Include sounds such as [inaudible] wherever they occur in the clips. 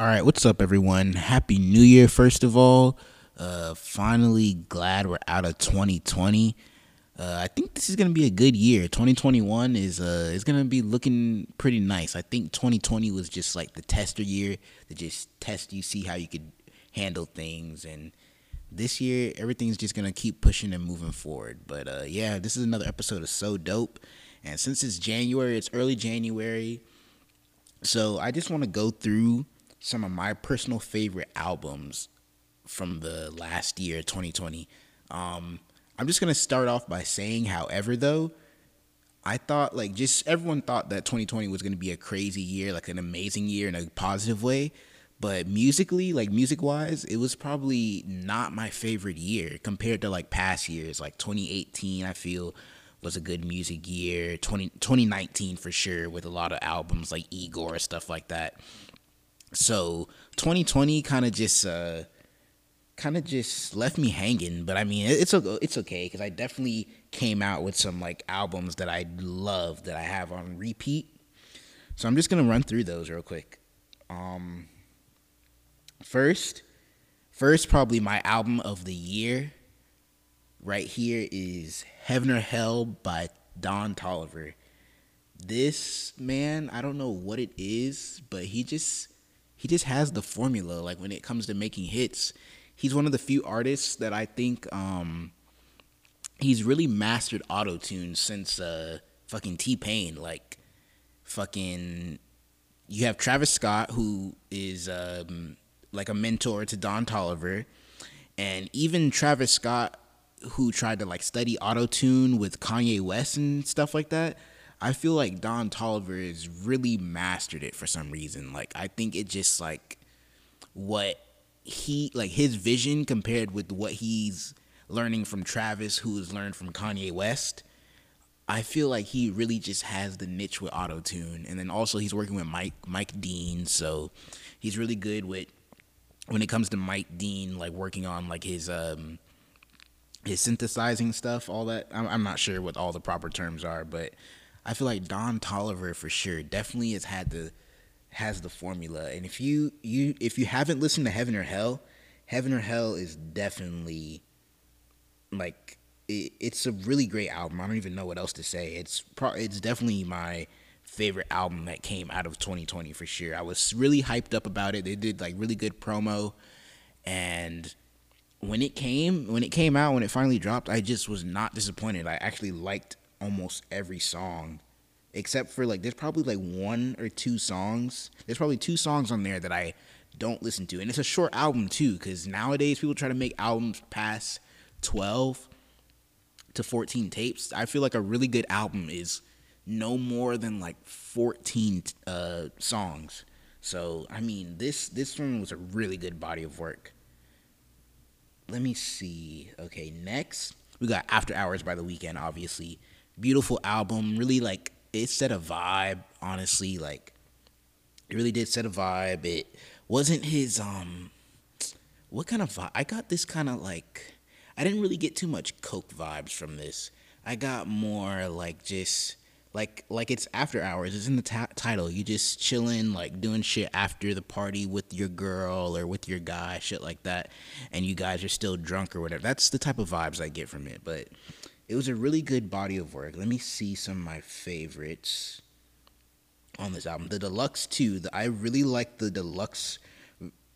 All right, what's up, everyone? Happy New Year, first of all. Uh, finally, glad we're out of 2020. Uh, I think this is gonna be a good year. 2021 is uh is gonna be looking pretty nice. I think 2020 was just like the tester year to just test you, see how you could handle things, and this year everything's just gonna keep pushing and moving forward. But uh, yeah, this is another episode of So Dope, and since it's January, it's early January, so I just want to go through some of my personal favorite albums from the last year, 2020. Um, I'm just gonna start off by saying, however, though, I thought like just everyone thought that 2020 was gonna be a crazy year, like an amazing year in a positive way. But musically, like music wise, it was probably not my favorite year compared to like past years. Like 2018, I feel was a good music year. 20, 2019 for sure, with a lot of albums like Igor stuff like that. So 2020 kind of just uh kind of just left me hanging, but I mean it's it's okay cuz I definitely came out with some like albums that I love that I have on repeat. So I'm just to run through those real quick. Um first first probably my album of the year right here is Heaven or Hell by Don Toliver. This man, I don't know what it is, but he just he just has the formula. Like when it comes to making hits, he's one of the few artists that I think um, he's really mastered auto tune since uh, fucking T Pain. Like fucking, you have Travis Scott who is um, like a mentor to Don Toliver, and even Travis Scott who tried to like study auto tune with Kanye West and stuff like that. I feel like Don Toliver has really mastered it for some reason. Like I think it just like what he like his vision compared with what he's learning from Travis, who has learned from Kanye West. I feel like he really just has the niche with auto tune, and then also he's working with Mike Mike Dean, so he's really good with when it comes to Mike Dean, like working on like his um his synthesizing stuff, all that. I'm, I'm not sure what all the proper terms are, but I feel like Don Toliver for sure definitely has had the has the formula. And if you you if you haven't listened to Heaven or Hell, Heaven or Hell is definitely like it, it's a really great album. I don't even know what else to say. It's pro, it's definitely my favorite album that came out of 2020 for sure. I was really hyped up about it. They did like really good promo and when it came when it came out when it finally dropped, I just was not disappointed. I actually liked almost every song except for like there's probably like one or two songs. There's probably two songs on there that i don't listen to and it's a short album too because nowadays people try to make albums past 12 to 14 tapes. I feel like a really good album is no more than like 14 uh, songs. So i mean this this one was a really good body of work. Let me see. Okay next we got after hours by the Weeknd, obviously beautiful album. Really like it set a vibe. Honestly, like it really did set a vibe. It wasn't his um. What kind of vibe? I got this kind of like. I didn't really get too much coke vibes from this. I got more like just like like it's after hours. It's in the t- title. You just chilling, like doing shit after the party with your girl or with your guy, shit like that, and you guys are still drunk or whatever. That's the type of vibes I get from it. But it was a really good body of work. Let me see some of my favorites on this album. The deluxe too. The, I really like the deluxe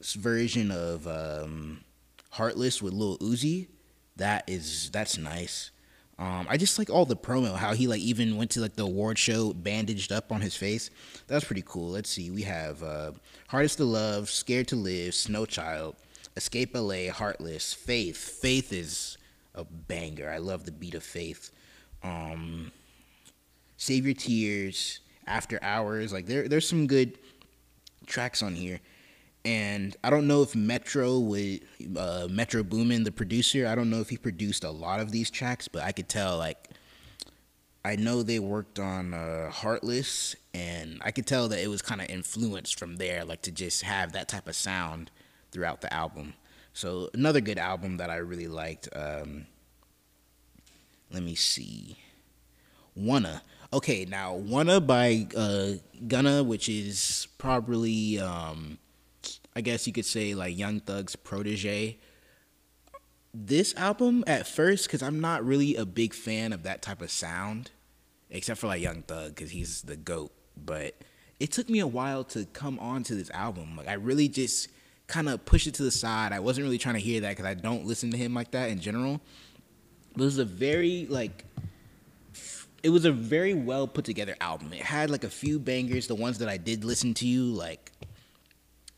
version of um, Heartless with Lil Uzi. That is that's nice. Um, I just like all the promo, how he like even went to like the award show bandaged up on his face. That's pretty cool. Let's see. We have uh, Hardest to Love, Scared to Live, Snow Child, Escape LA, Heartless, Faith. Faith is a banger. I love the beat of faith. Um, Save Your Tears, After Hours, like there there's some good tracks on here. And I don't know if Metro would uh, Metro Boomin, the producer, I don't know if he produced a lot of these tracks, but I could tell like I know they worked on uh, Heartless, and I could tell that it was kind of influenced from there, like to just have that type of sound throughout the album. So another good album that I really liked. Um, let me see. Wunna. Okay, now Wunna by uh, Gunna, which is probably um, I guess you could say like Young Thug's protege. This album at first, because I'm not really a big fan of that type of sound, except for like Young Thug, because he's the goat. But it took me a while to come on to this album. Like I really just kind of pushed it to the side. I wasn't really trying to hear that because I don't listen to him like that in general. But it was a very like it was a very well put together album. It had like a few bangers, the ones that I did listen to, you like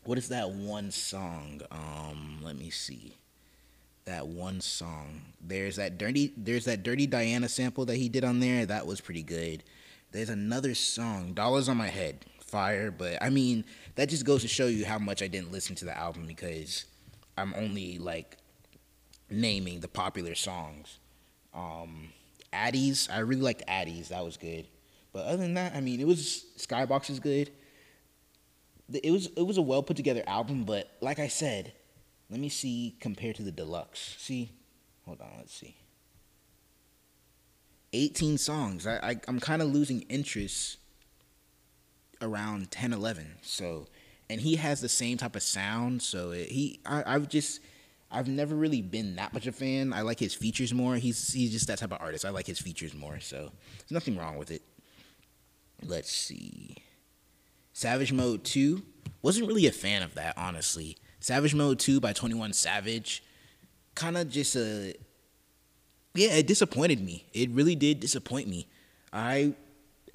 what is that one song? Um, let me see. That one song. There's that dirty there's that Dirty Diana sample that he did on there. That was pretty good. There's another song, Dollars on My Head. Fire, but I mean, that just goes to show you how much I didn't listen to the album because I'm only like naming the popular songs. Um, Addies, I really liked Addies. That was good. But other than that, I mean, it was Skybox is good. It was it was a well put together album, but like I said, let me see compared to the deluxe. See, hold on, let's see. 18 songs. I, I I'm kind of losing interest around 10, 11. So, and he has the same type of sound. So it, he, I, I've just I've never really been that much a fan. I like his features more. He's he's just that type of artist. I like his features more. So there's nothing wrong with it. Let's see. Savage Mode 2. Wasn't really a fan of that, honestly. Savage Mode 2 by 21 Savage. Kind of just a. Yeah, it disappointed me. It really did disappoint me. I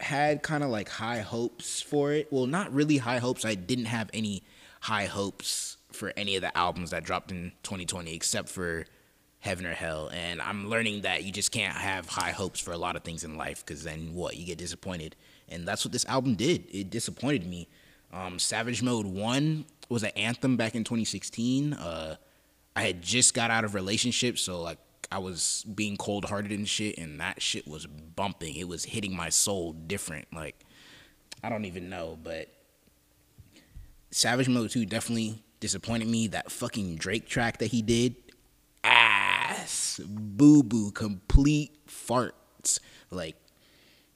had kind of like high hopes for it. Well, not really high hopes. I didn't have any high hopes for any of the albums that dropped in 2020 except for Heaven or Hell. And I'm learning that you just can't have high hopes for a lot of things in life because then what? You get disappointed. And that's what this album did. It disappointed me. Um, Savage Mode 1 was an anthem back in 2016. Uh, I had just got out of relationship, so like I was being cold hearted and shit, and that shit was bumping. It was hitting my soul different. Like I don't even know, but Savage Mode 2 definitely disappointed me. That fucking Drake track that he did, ass, boo boo, complete farts. Like,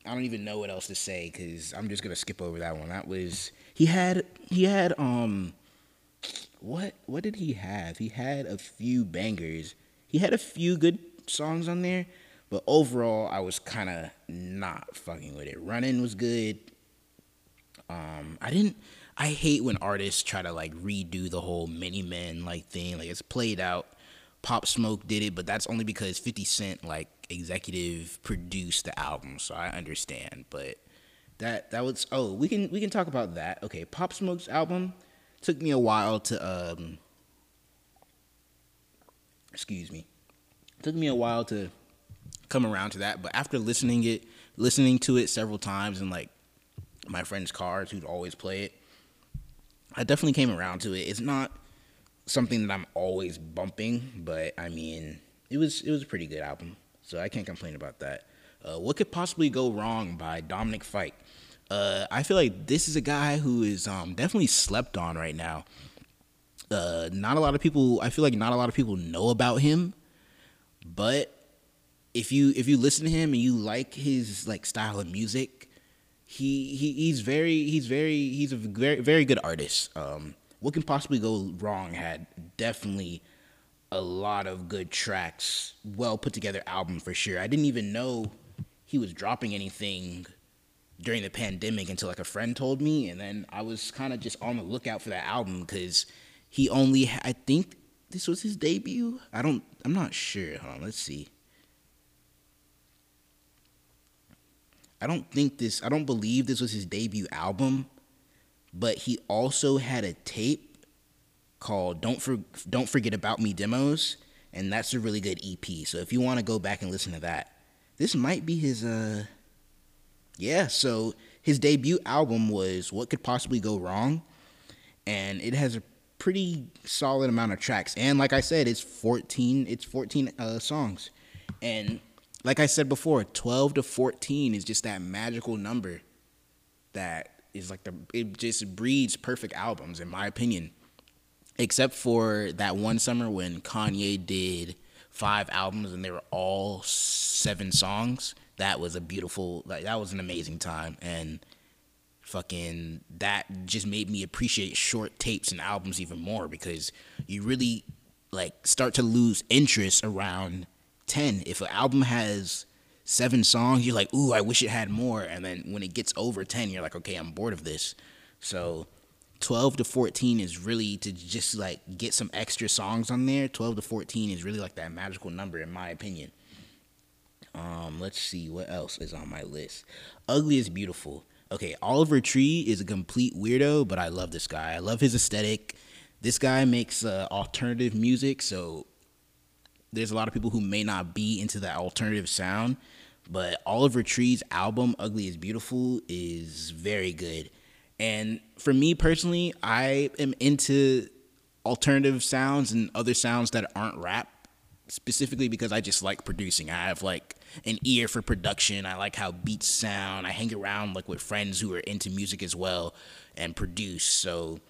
I don't even know what else to say because I'm just gonna skip over that one. That was he had he had um what what did he have? He had a few bangers. He had a few good songs on there, but overall I was kind of not fucking with it. Running was good. Um, I didn't. I hate when artists try to like redo the whole mini men like thing. Like it's played out. Pop Smoke did it, but that's only because 50 Cent like executive produced the album, so I understand. But that that was oh, we can we can talk about that. Okay, Pop Smoke's album took me a while to um excuse me. It took me a while to come around to that, but after listening it listening to it several times and like my friend's cars who'd always play it, I definitely came around to it. It's not something that I'm always bumping, but I mean, it was it was a pretty good album, so I can't complain about that. Uh, what could possibly go wrong by Dominic Fike? Uh, I feel like this is a guy who is um, definitely slept on right now. Uh, not a lot of people. I feel like not a lot of people know about him, but if you if you listen to him and you like his like style of music, he, he he's very he's very he's a very very good artist. Um, what can possibly go wrong had definitely a lot of good tracks, well put together album for sure. I didn't even know he was dropping anything during the pandemic until like a friend told me, and then I was kind of just on the lookout for that album because he only I think this was his debut. I don't I'm not sure. Hold on, let's see. I don't think this, I don't believe this was his debut album, but he also had a tape called "Don't For Don't Forget About Me" demos, and that's a really good EP. So if you want to go back and listen to that, this might be his. uh Yeah, so his debut album was "What Could Possibly Go Wrong," and it has a pretty solid amount of tracks. And like I said, it's fourteen. It's fourteen uh, songs, and like I said before, 12 to 14 is just that magical number that is like the it just breeds perfect albums in my opinion. Except for that one summer when Kanye did five albums and they were all seven songs. That was a beautiful like that was an amazing time and fucking that just made me appreciate short tapes and albums even more because you really like start to lose interest around 10 if an album has seven songs you're like ooh i wish it had more. And then when it gets over 10 you're like okay i'm bored of this. So 12 to 14 is really to just like get some extra songs on there. 12 to 14 is really like that magical number in my opinion. Um let's see what else is on my list. Ugly is beautiful okay oliver tree is a complete weirdo but i love this guy. I love his aesthetic. This guy makes uh, alternative music so there's a lot of people who may not be into that alternative sound but oliver tree's album ugly is beautiful is very good. And for me personally, I am into alternative sounds and other sounds that aren't rap specifically because I just like producing. I have like an ear for production. I like how beats sound. I hang around like with friends who are into music as well and produce. So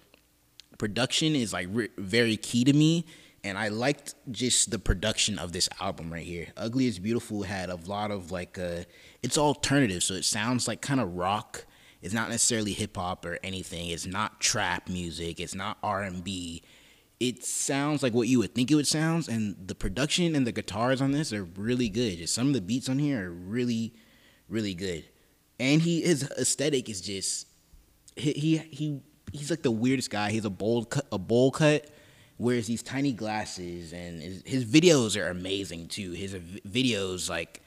production is like re- very key to me and I liked just the production of this album right here. Ugly is Beautiful had a lot of like uh it's alternative, so it sounds like kind of rock it's not necessarily hip hop or anything. It's not trap music. It's not R and B. It sounds like what you would think it would sound, and the production and the guitars on this are really good. Just some of the beats on here are really, really good. And he his aesthetic is just he he, he he's like the weirdest guy. He's a bold cut, a bowl cut, wears these tiny glasses, and his, his videos are amazing too. His videos like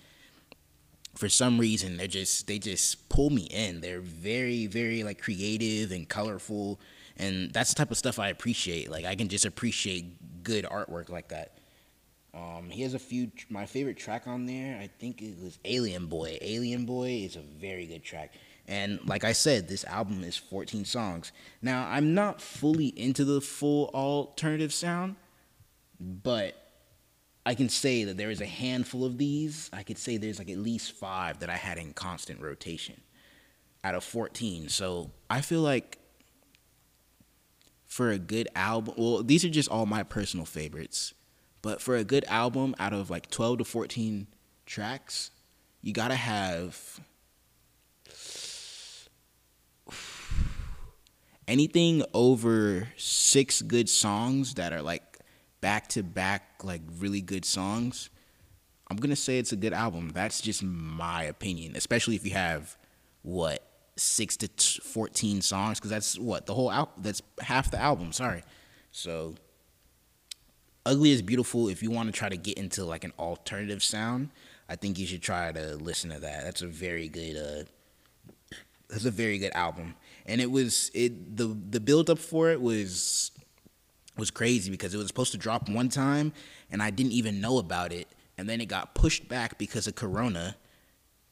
for some reason they're just they just pull me in. They're very very like creative and colorful, and that's the type of stuff I appreciate. Like I can just appreciate good artwork like that. Um, he has a few. My favorite track on there, I think it was Alien Boy. Alien Boy is a very good track. And like I said, this album is 14 songs. Now, I'm not fully into the full alternative sound, but I can say that there is a handful of these. I could say there's like at least five that I had in constant rotation out of 14. So I feel like for a good album, well, these are just all my personal favorites. But for a good album out of like 12 to 14 tracks, you gotta have [sighs] anything over six good songs that are like back to back like really good songs, I'm gonna say it's a good album. That's just my opinion, especially if you have what six to t- fourteen songs, because that's what the whole album. That's half the album. Sorry, so ugly is beautiful. If you want to try to get into like an alternative sound, I think you should try to listen to that. That's a very good. Uh, that's a very good album, and it was it the the build up for it was was crazy because it was supposed to drop one time and I didn't even know about it. And then it got pushed back because of Corona.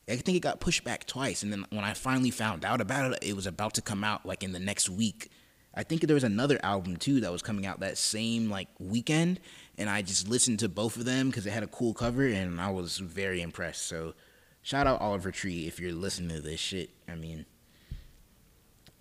I think it got pushed back twice. And then when I finally found out about it, it was about to come out like in the next week. I think there was another album too that was coming out that same like weekend. And I just listened to both of them because it had a cool cover and I was very impressed. So shout out Oliver Tree if you're listening to this shit. I mean,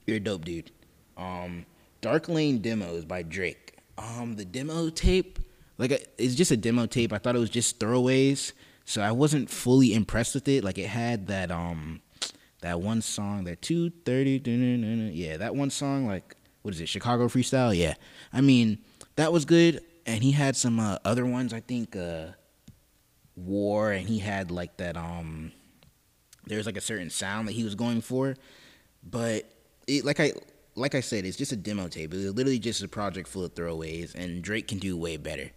you're a dope dude. Um, Dark Lane Demos by Drake. Um, the demo tape, like it's just a demo tape. I thought it was just throwaways, so I wasn't fully impressed with it. Like it had that um, that one song, that two thirty, yeah, that one song. Like what is it, Chicago freestyle? Yeah, I mean that was good, and he had some uh, other ones. I think uh, War, and he had like that um, there's like a certain sound that he was going for, but it like I like I said, it's just a demo tape. It's literally just a project full of throwaways, and Drake can do way better.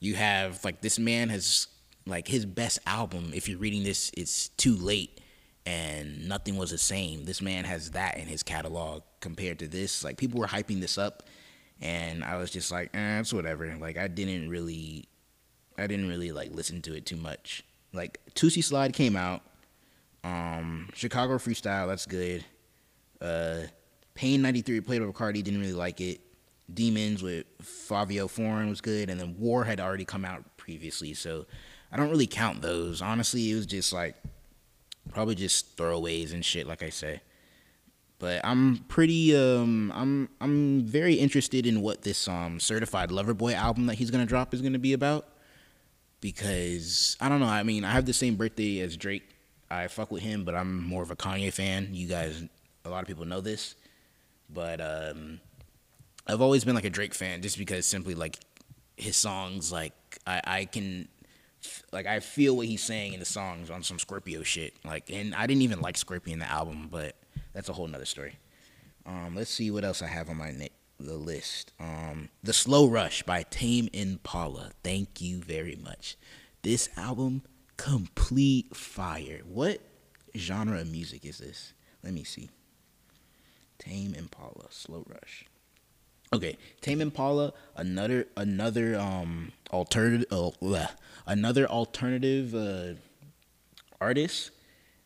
You have like this man has like his best album. If you're reading this, it's too late, and nothing was the same. This man has that in his catalog compared to this. Like people were hyping this up, and I was just like, eh, it's whatever. Like I didn't really, I didn't really like listen to it too much. Like Toosie Slide came out. Um, Chicago Freestyle, that's good. Uh, Pain 93 played with Carti, didn't really like it. Demons with Fivio Foreign was good, and then War had already come out previously, so I don't really count those. Honestly, it was just like probably just throwaways and shit, like I say. But I'm pretty um I'm I'm very interested in what this um certified lover boy album that he's gonna drop is gonna be about. Because I don't know, I mean I have the same birthday as Drake. I fuck with him, but I'm more of a Kanye fan. You guys a lot of people know this, but um, I've always been like a Drake fan just because simply like his songs, like I, I can, like I feel what he's saying in the songs on some Scorpio shit. Like, and I didn't even like Scorpio in the album, but that's a whole nother story. Um, let's see what else I have on my na- the list. Um, the Slow Rush by Tame Impala. Thank you very much. This album, complete fire. What genre of music is this? Let me see. Tame Impala, Slow Rush. Okay, Tame Impala, another another um alternative, uh, another alternative uh, artist.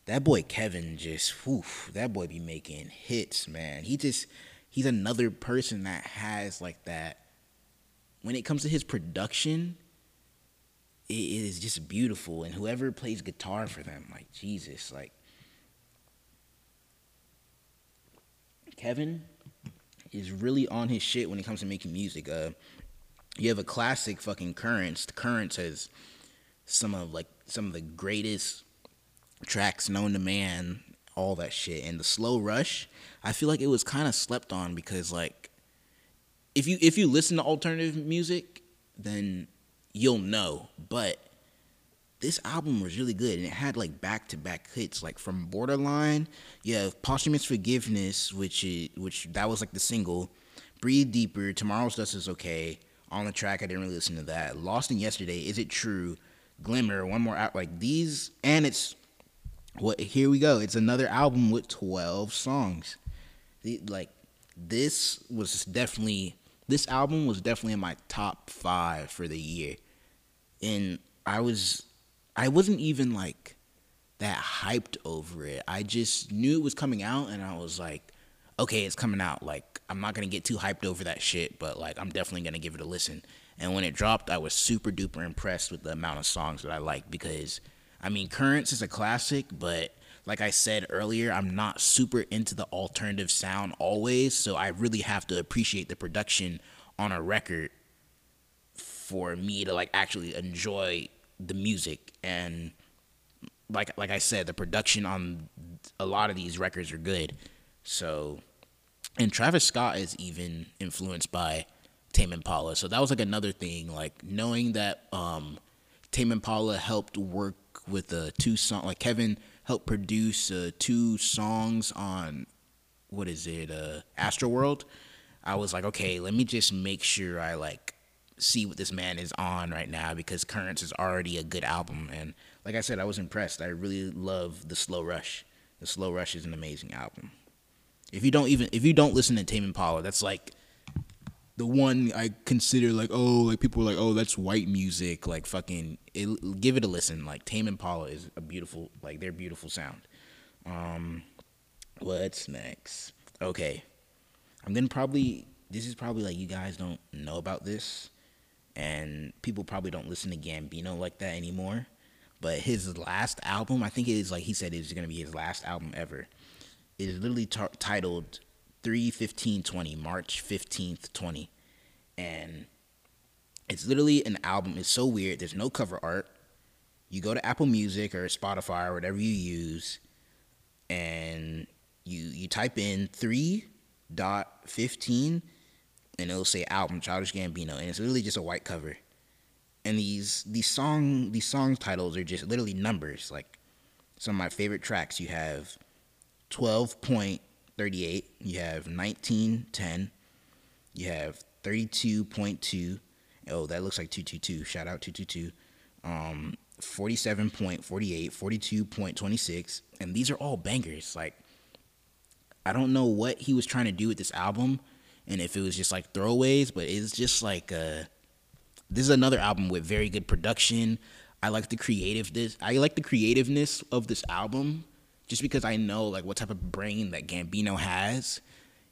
That boy Kevin just, whew, that boy be making hits, man. He just, he's another person that has like that. When it comes to his production, it is just beautiful, and whoever plays guitar for them, like Jesus, like Kevin is really on his shit when it comes to making music. Uh, you have a classic fucking Currents. Currents has some of like some of the greatest tracks known to man, all that shit. And the slow rush, I feel like it was kind of slept on because like if you if you listen to alternative music, then you'll know. But this album was really good and it had like back to back hits like from Borderline, you have Posthumous Forgiveness, which which that was like the single. Breathe Deeper, Tomorrow's Dust is okay. On the track, I didn't really listen to that. Lost in Yesterday, Is It True? Glimmer, one more out like these, and it's what here we go. It's another album with twelve songs. The, like this was definitely this album was definitely in my top five for the year, and I was I wasn't even like that hyped over it. I just knew it was coming out and I was like, okay, it's coming out. Like, I'm not going to get too hyped over that shit, but like, I'm definitely going to give it a listen. And when it dropped, I was super duper impressed with the amount of songs that I liked because, I mean, Currents is a classic, but like I said earlier, I'm not super into the alternative sound always, so I really have to appreciate the production on a record for me to like actually enjoy the music and like like I said, the production on a lot of these records are good. So, and Travis Scott is even influenced by Tame Impala. So that was like another thing, like knowing that um, Tame Impala helped work with uh, two song, like Kevin helped produce uh, two songs on what is it, uh, Astroworld. I was like, okay, let me just make sure I like see what this man is on right now because Currents is already a good album. And like I said, I was impressed. I really love the Slow Rush. The Slow Rush is an amazing album. If you don't even if you don't listen to Tame Impala, that's like the one I consider like oh like people are like oh that's white music like fucking it, give it a listen like Tame Impala is a beautiful like their beautiful sound. Um, what's next? Okay, I'm gonna probably this is probably like you guys don't know about this, and people probably don't listen to Gambino like that anymore. But his last album, I think it is like he said, it's gonna be his last album ever. It is literally t- titled 31520 March 15th 20 and it's literally an album it's so weird there's no cover art you go to Apple Music or Spotify or whatever you use and you you type in 3.15 and it'll say album Childish Gambino, and it's literally just a white cover. And these these song these song titles are just literally numbers. Like some of my favorite tracks, you have twelve point thirty eight, you have nineteen ten, you have thirty two point two. Oh, that looks like two two two. Shout out two two two. Um, 47.48, 42.26, and these are all bangers. Like, I don't know what he was trying to do with this album, and if it was just like throwaways, but it's just like uh this is another album with very good production. I like the creative this I like the creativeness of this album just because I know like what type of brain that Gambino has.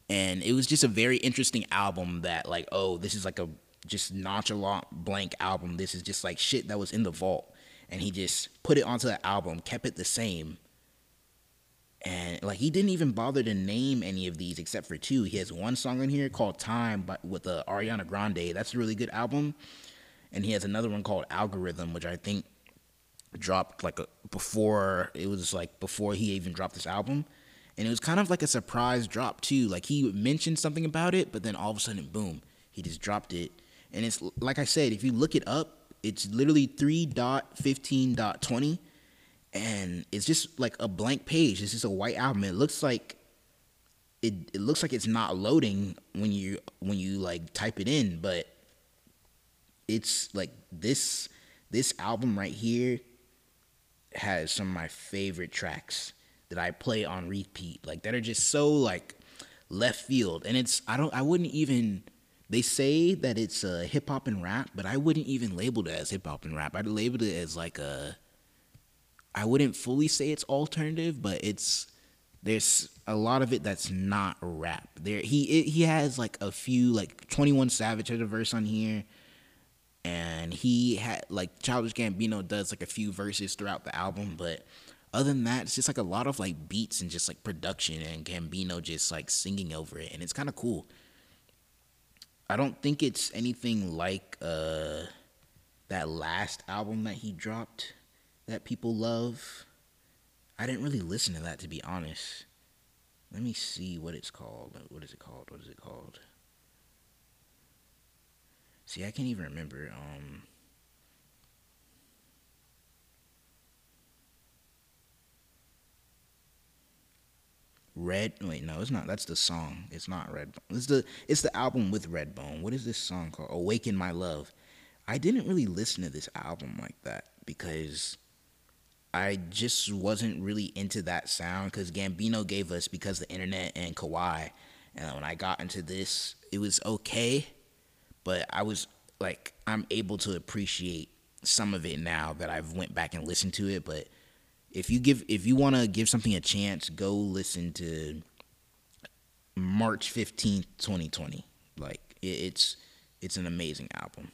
And it was just a very interesting album that like, oh, this is like a just nonchalant blank album. This is just like shit that was in the vault. And he just put it onto the album, kept it the same, and like he didn't even bother to name any of these except for two. He has one song on here called "Time" but with uh, Ariana Grande. That's a really good album, and he has another one called "Algorithm," which I think dropped like a, before it was like before he even dropped this album, and it was kind of like a surprise drop too. Like he mentioned something about it, but then all of a sudden, boom, he just dropped it. And it's like I said, if you look it up, it's literally three dot fifteen dot twenty, and it's just like a blank page. It's just a white album. It looks like it, it looks like it's not loading when you when you like type it in, but it's like this this album right here has some of my favorite tracks that I play on repeat, like that are just so like left field. And it's I don't I wouldn't even they say that it's uh, hip hop and rap, but I wouldn't even label it as hip hop and rap. I'd label it as like a I wouldn't fully say it's alternative, but it's there's a lot of it that's not rap. There he it, he has like a few like 21 Savage has a verse on here and he had like Childish Gambino does like a few verses throughout the album, but other than that, it's just like a lot of like beats and just like production and Gambino just like singing over it, and it's kind of cool. I don't think it's anything like uh that last album that he dropped that people love. I didn't really listen to that to be honest. Let me see what it's called. What is it called? What is it called? See, I can't even remember. Um, Red. Wait, no, it's not. That's the song. It's not Red. It's the it's the album with Redbone. What is this song called? Awaken My Love. I didn't really listen to this album like that because I just wasn't really into that sound because Gambino gave us because the internet and Kauai. And when I got into this, it was okay but I was like I'm able to appreciate some of it now that I've went back and listened to it. But if you give if you want to give something a chance, go listen to March fifteenth, twenty twenty. Like it's it's an amazing album.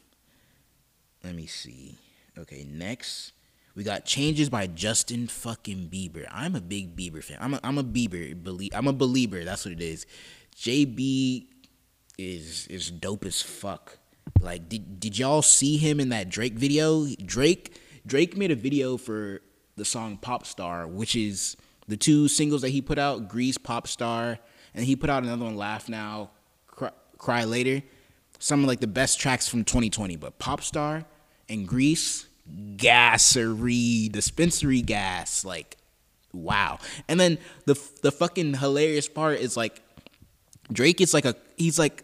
Let me see. Okay, next we got changes by Justin fucking Bieber. I'm a big Bieber fan. I'm a I'm a Bieber believe. I'm a believer. That's what it is. JB is is dope as fuck. Like, did did y'all see him in that Drake video? Drake Drake made a video for the song Pop Star, which is the two singles that he put out, Greece, Pop Star, and he put out another one, Laugh Now, Cry, Cry Later. Some of like the best tracks from 2020, but Pop Star and Greece, gassery, dispensary gas, like wow. And then the the fucking hilarious part is like Drake is like a he's like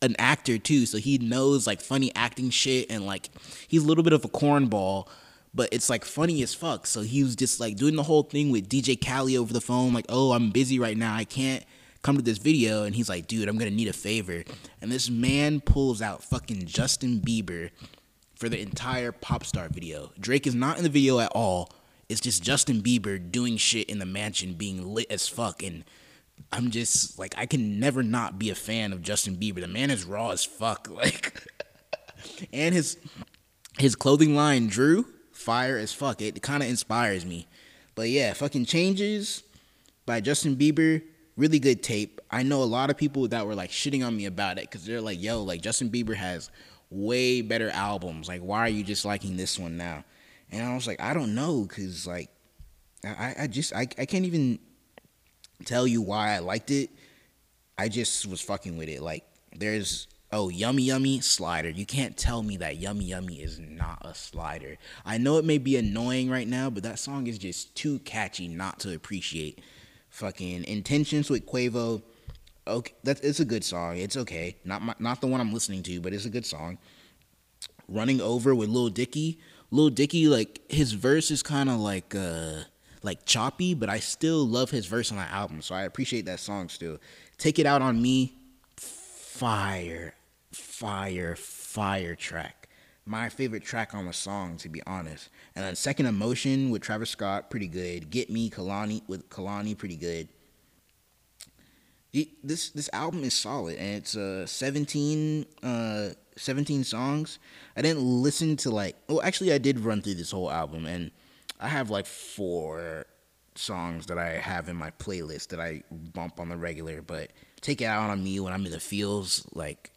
an actor too, so he knows like funny acting shit and like he's a little bit of a cornball, but it's like funny as fuck. So he was just like doing the whole thing with DJ Khaled over the phone, like, oh, I'm busy right now, I can't come to this video, and he's like, dude, I'm gonna need a favor, and this man pulls out fucking Justin Bieber for the entire pop star video. Drake is not in the video at all. It's just Justin Bieber doing shit in the mansion, being lit as fuck, and I'm just like I can never not be a fan of Justin Bieber. The man is raw as fuck. [laughs] Like and his his clothing line Drew fire as fuck. It kind of inspires me. But yeah, fucking changes by Justin Bieber. Really good tape. I know a lot of people that were like shitting on me about it because they're like, yo, like Justin Bieber has way better albums. Like, why are you just liking this one now? And I was like, I don't know, cause like I, I just I, I can't even tell you why I liked it. I just was fucking with it. Like there's oh yummy yummy slider. You can't tell me that yummy yummy is not a slider. I know it may be annoying right now, but that song is just too catchy not to appreciate. Fucking intentions with Quavo. Okay, that's it's a good song. It's okay. Not my, not the one I'm listening to, but it's a good song. Running over with Lil Dicky. Lil Dicky, like his verse is kind of like uh like choppy, but I still love his verse on that album. So I appreciate that song still. Take It Out on Me, fire, fire, fire track. My favorite track on the song, to be honest. And then Second Emotion with Travis Scott, pretty good. Get Me, Kehlani with Kehlani, pretty good. This this album is solid, and it's uh 17 uh 17 songs. I didn't listen to like well actually I did run through this whole album and I have like four songs that I have in my playlist that I bump on the regular, but Take It Out on Me when I'm in the feels, like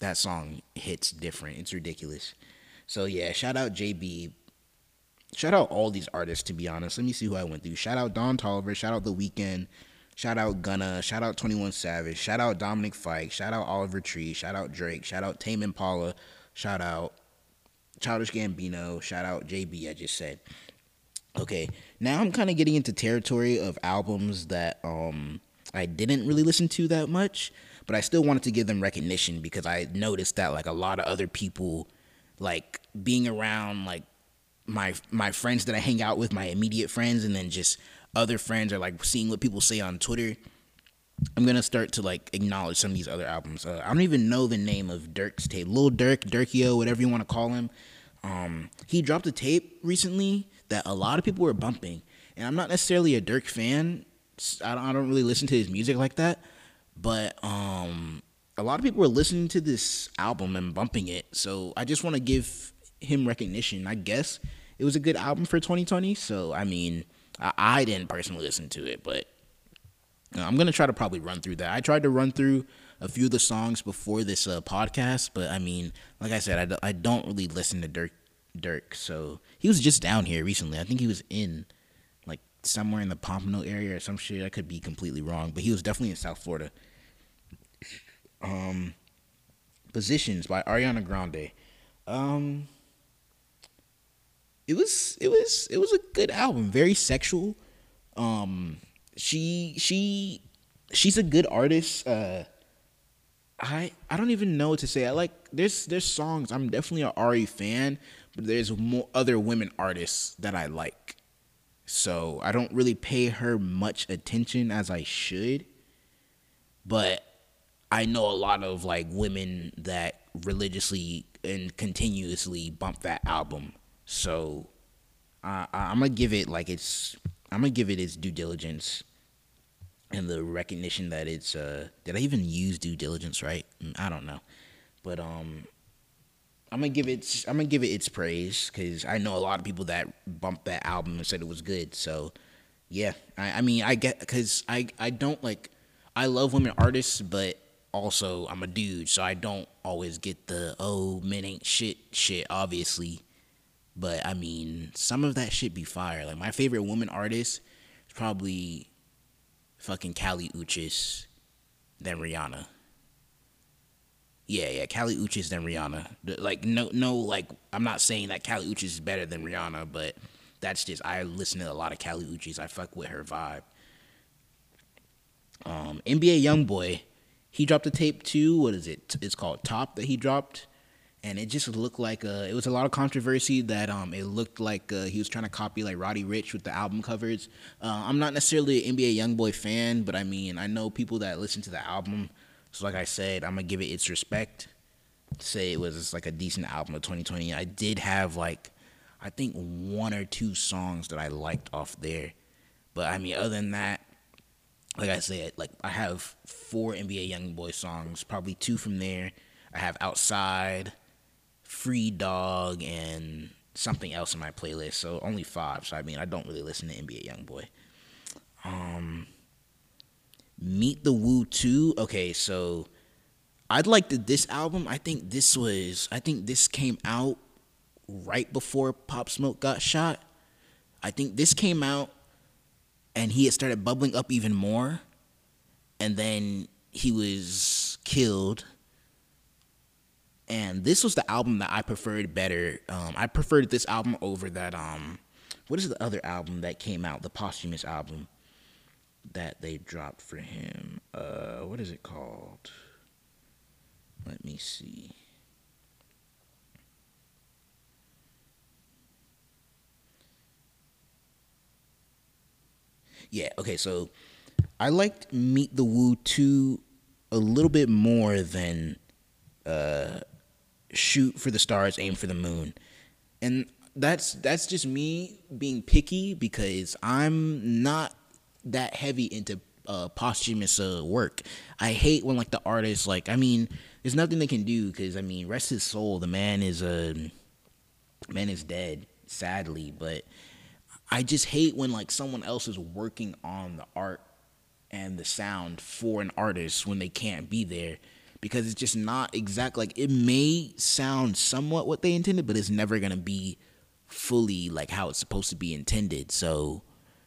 that song hits different. It's ridiculous. So yeah, shout out JB. Shout out all these artists to be honest. Let me see who I went through. Shout out Don Toliver, shout out The Weeknd, Shout out Gunna. Shout out 21 Savage. Shout out Dominic Fike. Shout out Oliver Tree. Shout out Drake. Shout out Tame Impala. Shout out Childish Gambino. Shout out JB. I just said. Okay, now I'm kind of getting into territory of albums that um I didn't really listen to that much, but I still wanted to give them recognition because I noticed that like a lot of other people like being around like my my friends that I hang out with, my immediate friends, and then just other friends are like seeing what people say on Twitter. I'm gonna start to like acknowledge some of these other albums. Uh, I don't even know the name of Durk's tape, Lil Durk, Durkio, whatever you want to call him. Um, he dropped a tape recently that a lot of people were bumping, and I'm not necessarily a Durk fan. I don't, I don't really listen to his music like that, but um, a lot of people were listening to this album and bumping it. So I just want to give him recognition. I guess it was a good album for 2020. So I mean, I, didn't personally listen to it, but I'm gonna try to probably run through that. I tried to run through a few of the songs before this uh, podcast, but I mean, like I said, I, d- I don't really listen to Durk. Durk, so he was just down here recently. I think he was in like somewhere in the Pompano area or some shit. I could be completely wrong, but he was definitely in South Florida. Um, Positions by Ariana Grande. Um, it was it was it was a good album, very sexual. Um, she she she's a good artist. Uh, I I don't even know what to say. I like there's there's songs. I'm definitely an Ari fan, but there's more other women artists that I like. So I don't really pay her much attention as I should. But I know a lot of like women that religiously and continuously bump that album. So uh, I'm gonna give it like it's I'm gonna give it its due diligence and the recognition that it's uh did I even use due diligence right? Mm, I don't know. But um I'm gonna give it I'm gonna give it its praise because I know a lot of people that bumped that album and said it was good. So yeah, I, I mean I get because I I don't like I love women artists, but also I'm a dude, so I don't always get the oh men ain't shit shit. Obviously, but I mean some of that shit be fire. Like my favorite woman artist is probably fucking Kali Uchis, then Rihanna. Yeah, yeah, Kali Uchis then Rihanna. Like no, no, like I'm not saying that Kali Uchis is better than Rihanna, but that's just I listen to a lot of Kali Uchis. I fuck with her vibe. Um, NBA YoungBoy, he dropped a tape too. What is it? It's called Top that he dropped, and it just looked like uh, it was a lot of controversy that um, it looked like uh, he was trying to copy like Roddy Ricch with the album covers. Uh, I'm not necessarily an NBA YoungBoy fan, but I mean I know people that listen to the album so like I said, I'm gonna give it its respect. Say it was like a decent album of 2020. I did have like I think one or two songs that I liked off there. But I mean other than that, like I said, like I have four NBA Young Boy songs, probably two from there. I have Outside, Free Dog, and something else in my playlist. So only five. So I mean I don't really listen to NBA Young Boy. Um Meet the Woo 2. Okay, so I'd like the, this album. I think this was I think this came out right before Pop Smoke got shot. I think this came out and he had started bubbling up even more. And then he was killed. And this was the album that I preferred better. Um, I preferred this album over that um what is the other album that came out, the posthumous album? that they dropped for him. Uh, what is it called? Let me see. Yeah, okay, so I liked Meet the Woo 2 a little bit more than uh, Shoot for the Stars, Aim for the Moon. And that's that's just me being picky because I'm not that heavy into uh, posthumous uh, work. I hate when like the artist like I mean, there's nothing they can do because I mean, rest his soul. The man is a uh, man is dead, sadly. But I just hate when like someone else is working on the art and the sound for an artist when they can't be there because it's just not exact. Like it may sound somewhat what they intended, but it's never gonna be fully like how it's supposed to be intended. So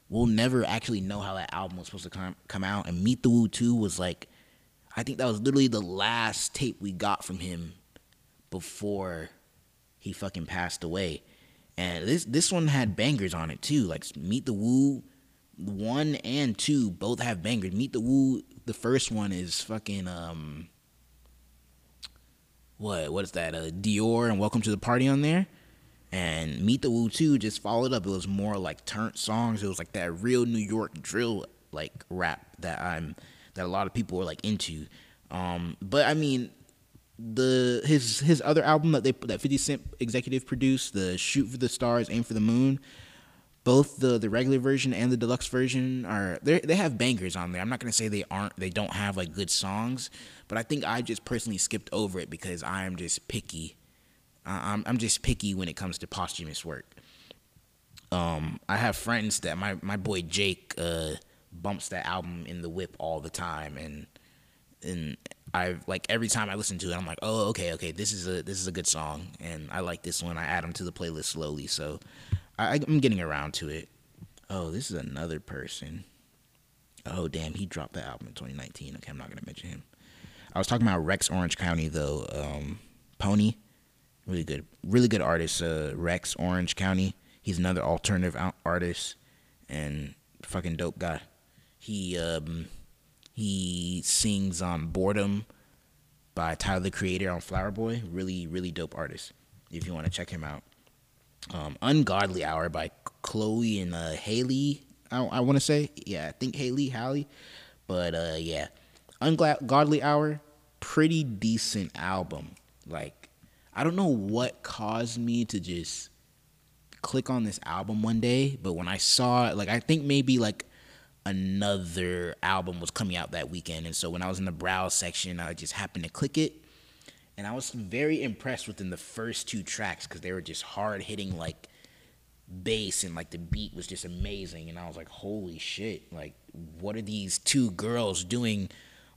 we'll never actually know how that album was supposed to come come out. And Meet the Woo 2 was like I think that was literally the last tape we got from him before he fucking passed away. And this this one had bangers on it too. Like Meet the Woo one and two both have bangers. Meet the Woo, the first one is fucking um what what is that? Uh, Dior and Welcome to the Party on there. And Meet the Woo 2 just followed up. It was more like turnt songs. It was like that real New York drill like rap that I'm that a lot of people were like into. Um, but I mean, the his his other album that they that 50 Cent executive produced, the Shoot for the Stars, Aim for the Moon, both the the regular version and the deluxe version are they they have bangers on there. I'm not gonna say they aren't they don't have like good songs, but I think I just personally skipped over it because I am just picky. I'm I'm just picky when it comes to posthumous work. Um, I have friends that my my boy Jake uh bumps that album in the whip all the time, and and I like every time I listen to it, I'm like, oh, okay, okay, this is a this is a good song, and I like this one. I add them to the playlist slowly, so I, I'm getting around to it. Oh, this is another person. Oh, damn, he dropped the album in 2019. Okay, I'm not gonna mention him. I was talking about Rex Orange County though. Um, Pony, really good, really good artist. Uh, Rex Orange County. He's another alternative artist and fucking dope guy. He um, he sings on Boredom by Tyler the Creator on Flower Boy. Really, really dope artist. If you want to check him out. Um, Ungodly Hour by Chloe and uh, Haley. I, I want to say, yeah, I think Haley, Hallie. But uh, yeah, Ungodly Hour, pretty decent album. Like, I don't know what caused me to just click on this album one day, but when I saw it, like, I think maybe like another album was coming out that weekend. And so when I was in the browse section, I just happened to click it. And I was very impressed within the first two tracks because they were just hard hitting, like bass, and like the beat was just amazing. And I was like, holy shit, like, what are these two girls doing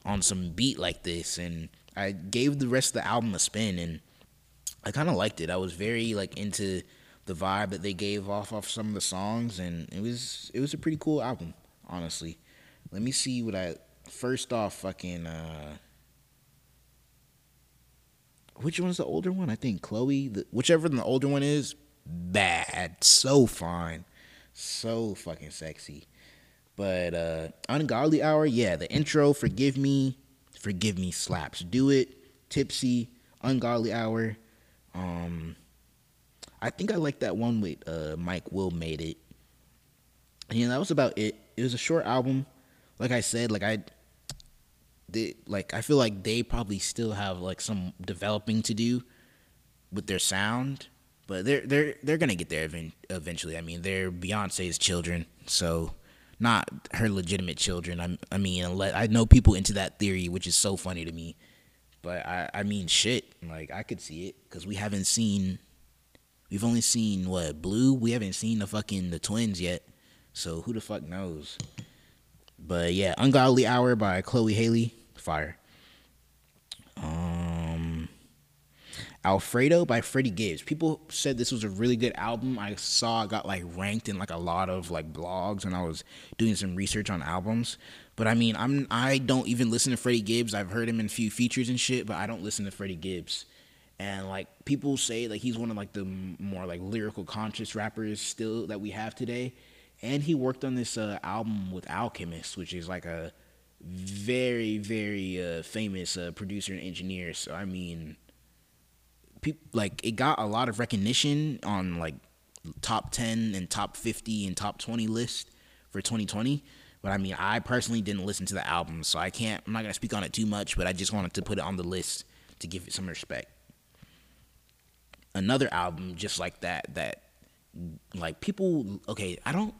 on some beat like this? And I gave the rest of the album a spin and I kind of liked it. I was very like into the vibe that they gave off of some of the songs and it was it was a pretty cool album honestly. Let me see what I first off fucking uh which one's the older one? I think Chloe, the, whichever the older one is, bad, so fine, so fucking sexy. But uh Ungodly Hour, yeah, the intro, Forgive Me, Forgive Me slaps. Do it, Tipsy, Ungodly Hour. Um I think I like that one with uh Mike Will made it. And yeah, that was about it it was a short album. Like I said, like I did like I feel like they probably still have like some developing to do with their sound, but they're they're they're gonna get there eventually. I mean, they're Beyonce's children, so not her legitimate children. I I mean, I know people into that theory, which is so funny to me. But I I mean, shit, like I could see it because we haven't seen. We've only seen what blue. We haven't seen the fucking the twins yet. So who the fuck knows? But yeah, Ungodly Hour by Chloe Haley, fire. Um Alfredo by Freddie Gibbs. People said this was a really good album. I saw it got like ranked in like a lot of like blogs when I was doing some research on albums. But I mean, I'm I don't even listen to Freddie Gibbs. I've heard him in a few features and shit, but I don't listen to Freddie Gibbs. And like people say like he's one of like the more like lyrical conscious rappers still that we have today and he worked on this uh, album with Alchemist, which is like a very very uh, famous uh, producer and engineer. So I mean, people like it got a lot of recognition on like top ten and top fifty and top twenty list for 2020. But I mean, I personally didn't listen to the album, so I can't. I'm not gonna speak on it too much, but I just wanted to put it on the list to give it some respect. Another album just like that that like people okay i don't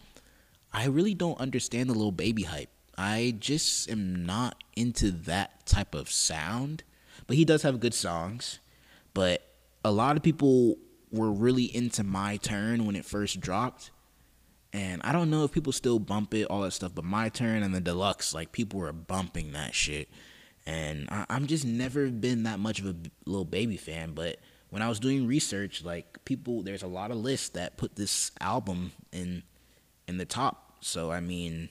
i really don't understand the Lil Baby hype i just am not into that type of sound but he does have good songs. But a lot of people were really into my turn when it first dropped. And i don't know if people still bump it all that stuff but my turn and the deluxe like people were bumping that shit. And I, i'm just never been that much of a Lil Baby fan but when I was doing research, like people, there's a lot of lists that put this album in in the top. So I mean,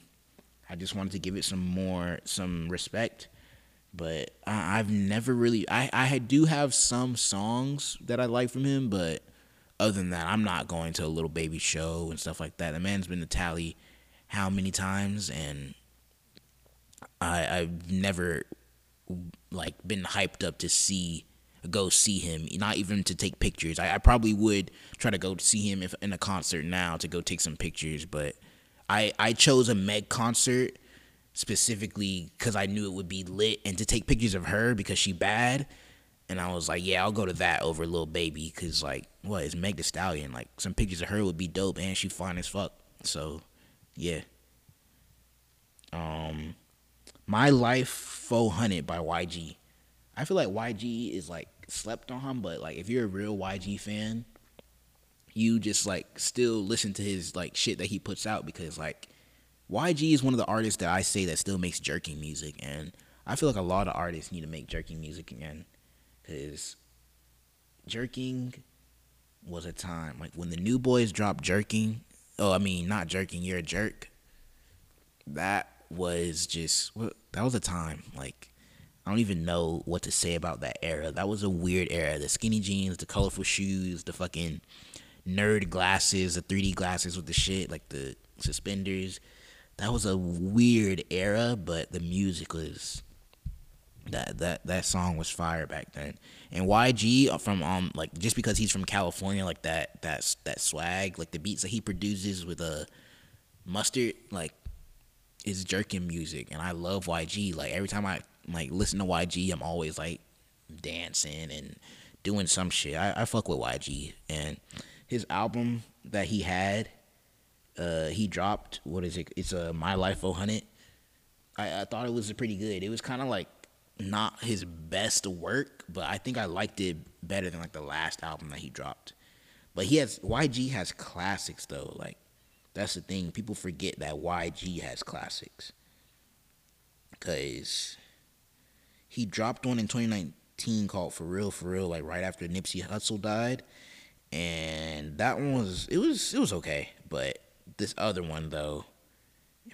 I just wanted to give it some more some respect. But I, I've never really I I do have some songs that I like from him, but other than that, I'm not going to a Lil Baby show and stuff like that. The man's been to Tally how many times, and I I've never like been hyped up to see go see him, not even to take pictures. I, I probably would try to go see him if in a concert now to go take some pictures, but I I chose a Meg concert specifically because I knew it would be lit and to take pictures of her because she bad. And I was like, yeah, I'll go to that over Lil Baby because like, what is Meg Thee Stallion? Like, some pictures of her would be dope and she fine as fuck. So, yeah. Um, My Life 400 by YG. I feel like YG is like slept on, but like if you're a real YG fan, you just like still listen to his like shit that he puts out because like YG is one of the artists that I say that still makes jerking music, and I feel like a lot of artists need to make jerking music again, because jerking was a time like when the New Boyz dropped jerking. Oh, I mean not jerking, you're a jerk. That was just that was a time like I don't even know what to say about that era. That was a weird era. The skinny jeans, the colorful shoes, the fucking nerd glasses, the 3D glasses with the shit, like the suspenders. That was a weird era, but the music was that that that song was fire back then. And YG from um like just because he's from California, like that that's that swag, like the beats that he produces with a mustard, like is jerking music, and I love YG. Like every time I like listen to YG, I'm always like dancing and doing some shit. I, I fuck with YG, and his album that he had, uh, he dropped. What is it? It's a uh, My Life 400. I, I thought it was pretty good. It was kind of like not his best work, but I think I liked it better than like the last album that he dropped. But he has YG has classics though. Like that's the thing. People forget that YG has classics. Cause he dropped one in 2019 called For Real For Real, like right after Nipsey Hussle died and that one was it was it was okay. But this other one though,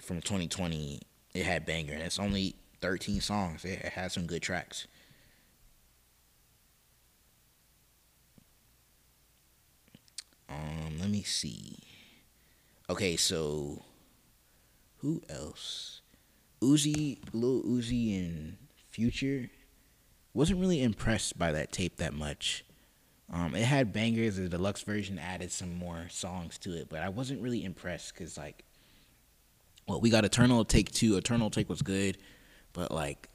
from 2020, it had banger. And it's only 13 songs. It had some good tracks. Um, let me see. Okay, so who else? Uzi, Lil Uzi, and Future. Wasn't really impressed by that tape that much. Um, it had bangers. The deluxe version added some more songs to it, but I wasn't really impressed because like, well, we got Eternal Atake Two. Eternal Atake was good, but like,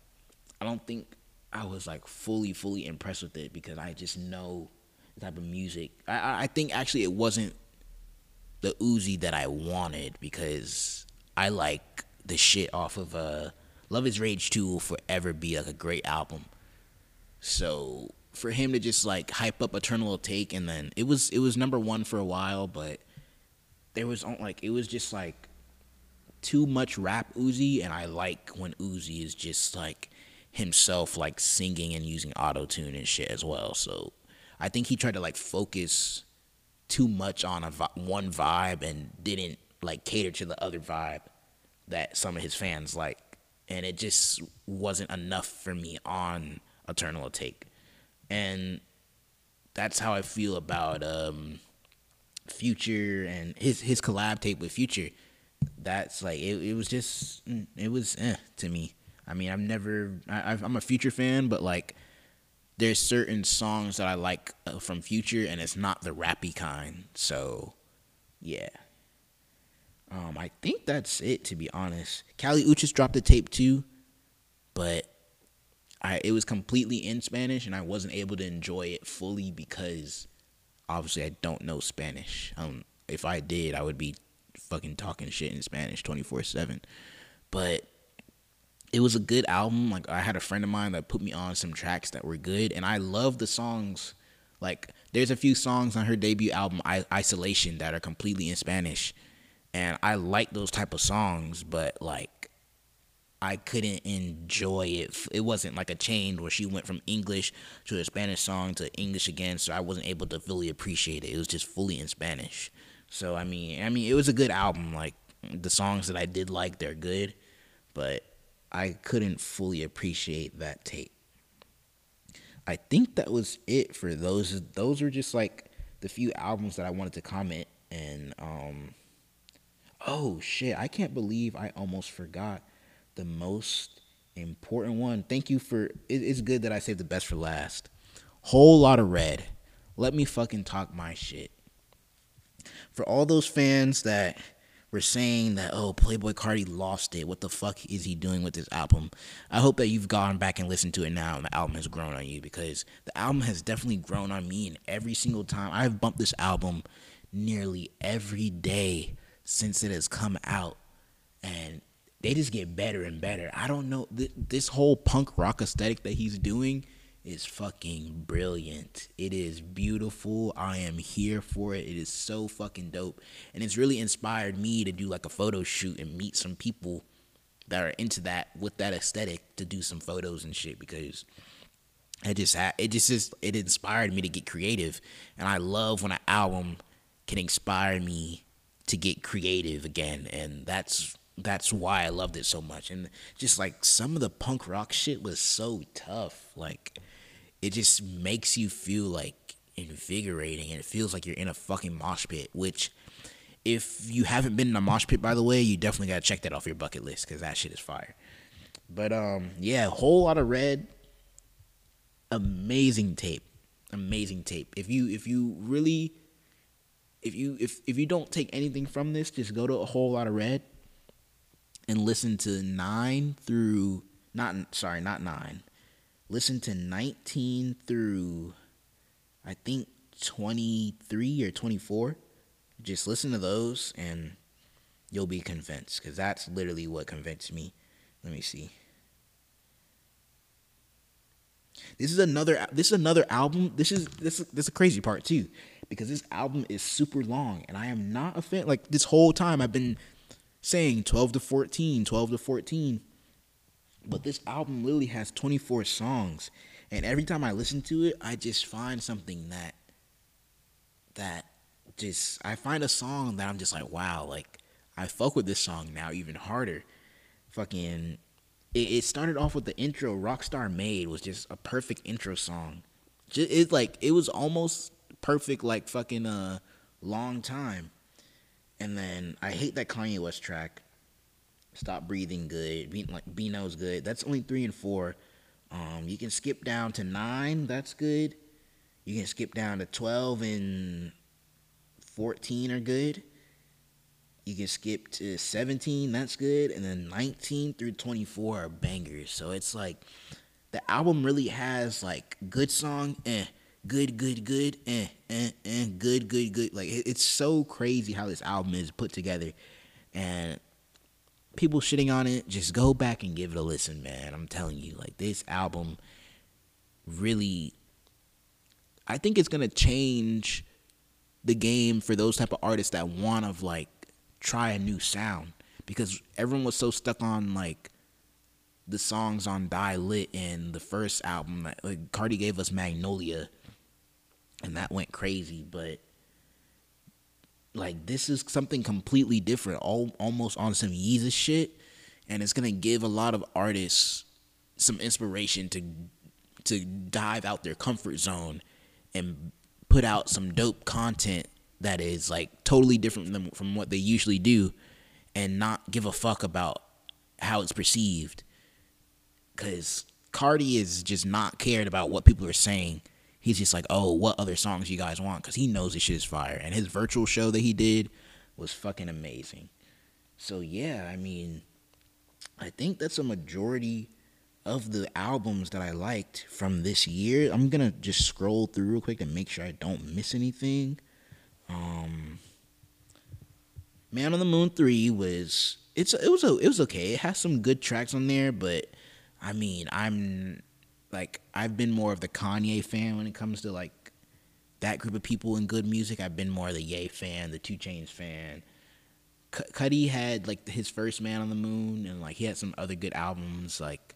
I don't think I was like fully, fully impressed with it because I just know the type of music. I, I think actually it wasn't the Uzi that I wanted because I like the shit off of uh, Luv Is Rage Two will forever be like a great album. So for him to just like hype up Eternal Atake and then it was it was number one for a while, but there was like it was just like too much rap Uzi, and I like when Uzi is just like himself, like singing and using auto tune and shit as well. So I think he tried to like focus too much on a one vibe and didn't like cater to the other vibe that some of his fans like, and it just wasn't enough for me on Eternal Atake and that's how I feel about um, Future and his his collab tape with Future. That's like it. It was just mm, it was eh, to me. I mean, I've never. I, I'm a Future fan, but like, there's certain songs that I like uh, from Future, and it's not the rappy kind. So, yeah. Um, I think that's it. To be honest, Kali Uchis dropped a tape too, but I it was completely in Spanish and I wasn't able to enjoy it fully because obviously I don't know Spanish. Um, if I did, I would be fucking talking shit in Spanish 24/7. But it was a good album. Like I had a friend of mine that put me on some tracks that were good and I love the songs. Like there's a few songs on her debut album I- Isolation that are completely in Spanish and I like those type of songs, but like I couldn't enjoy it. It wasn't like a change where she went from English to a Spanish song to English again, so I wasn't able to fully appreciate it. It was just fully in Spanish. So I mean, I mean, it was a good album. Like the songs that I did like, they're good, but I couldn't fully appreciate that tape. I think that was it for those. Those were just like the few albums that I wanted to comment. And um, oh shit, I can't believe I almost forgot the most important one. Thank you for. It, it's good that I saved the best for last. Whole Lotta Red. Let me fucking talk my shit. For all those fans that were saying that oh Playboy Carti lost it. What the fuck is he doing with this album? I hope that you've gone back and listened to it now and the album has grown on you because the album has definitely grown on me and every single time I've bumped this album nearly every day since it has come out and they just get better and better. I don't know this whole punk rock aesthetic that he's doing is fucking brilliant. It is beautiful. I am here for it. It is so fucking dope. And it's really inspired me to do like a photo shoot and meet some people that are into that with that aesthetic to do some photos and shit because it just it just is it inspired me to get creative and I love when an album can inspire me to get creative again and that's that's why I loved it so much. And just like some of the punk rock shit was so tough. Like it just makes you feel like invigorating and it feels like you're in a fucking mosh pit which if you haven't been in a mosh pit by the way you definitely gotta check that off your bucket list because that shit is fire. But um yeah Whole Lotta Red. Amazing tape. Amazing tape. If you if you really if you if if you don't take anything from this just go to a Whole Lotta Red and listen to nine through not sorry not nine listen to 19 through I think 23 or 24. Just listen to those and you'll be convinced because that's literally what convinced me. Let me see. This is another this is another album. This is this this is a crazy part too because this album is super long and I am not a fan like this whole time I've been saying 12 to 14, 12 to 14 but this album literally has 24 songs, and every time I listen to it, I just find something that that just I find a song that I'm just like, wow, like I fuck with this song now even harder. Fucking it, it started off with the intro Rockstar Made was just a perfect intro song. Just, it's like it was almost perfect like fucking a uh, long time. And then I hate that Kanye West track. Stop breathing good. Be, like Beno's good. That's only three and four. Um, you can skip down to nine. That's good. You can skip down to twelve and fourteen are good. You can skip to seventeen. That's good. And then nineteen through twenty four are bangers. So it's like the album really has like good song, eh, good, good, good, eh, eh, eh, good, good, good. Like it's so crazy how this album is put together, and people shitting on it, just go back and give it a listen, man. I'm telling you, like this album really I think it's gonna change the game for those type of artists that want to like try a new sound because everyone was so stuck on like the songs on Die Lit and the first album. Like Carti gave us Magnolia, and that went crazy. But like this is something completely different, all almost on some Yeezus shit, and it's gonna give a lot of artists some inspiration to to dive out their comfort zone and put out some dope content that is like totally different than from what they usually do and not give a fuck about how it's perceived cuz Carti is just not cared about what people are saying he's just like, oh, what other songs you guys want? Because he knows this shit is fire. And his virtual show that he did was fucking amazing. So yeah, I mean, I think that's a majority of the albums that I liked from this year. I'm gonna just scroll through real quick and make sure I don't miss anything. Um, Man on the Moon three was it's it was it was okay. It has some good tracks on there, but I mean, I'm like I've been more of the Kanye fan when it comes to like that group of people in good music. I've been more of the Ye fan, the 2 Chainz fan. C- Cudi had like his first Man on the Moon, and like he had some other good albums. Like,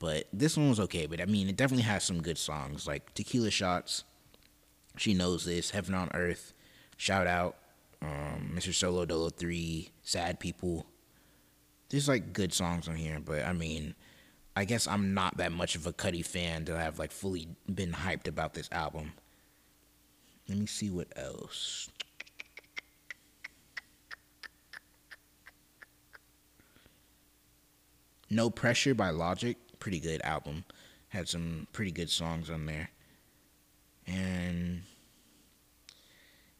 but this one was okay. But I mean, it definitely has some good songs like Tequila Shots. She knows this. Heaven on Earth. Shout out. um, Mr. Solo Dolo Three, Sad People. There's like good songs on here, but I mean, I guess I'm not that much of a Cudi fan to have like fully been hyped about this album. Let me see what else. No Pressure by Logic, pretty good album. Had some pretty good songs on there. And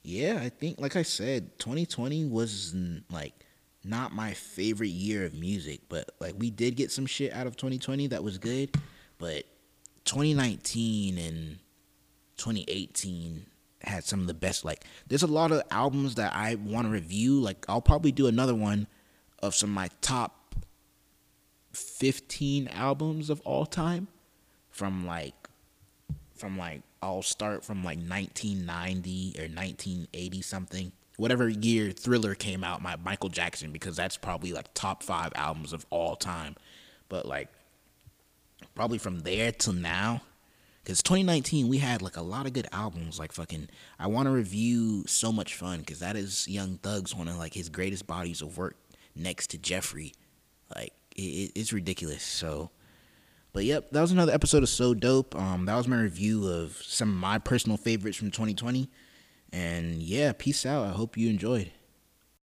yeah, I think like I said, 2020 was like not my favorite year of music, but like we did get some shit out of 2020 that was good, but 2019 and 2018 had some of the best like there's a lot of albums that I want to review, like I'll probably do another one of some of my top 15 albums of all time from like from like I'll start from like 1990 or 1980 something whatever year Thriller came out, my Michael Jackson, because that's probably like top five albums of all time. But like probably from there till now, because 2019 we had like a lot of good albums. Like fucking, I want to review So Much Fun because that is Young Thug's one of like his greatest bodies of work next to Jeffery. Like it, it's ridiculous. So. But yep, that was another episode of So Dope. Um, that was my review of some of my personal favorites from 2020. And yeah, peace out. I hope you enjoyed.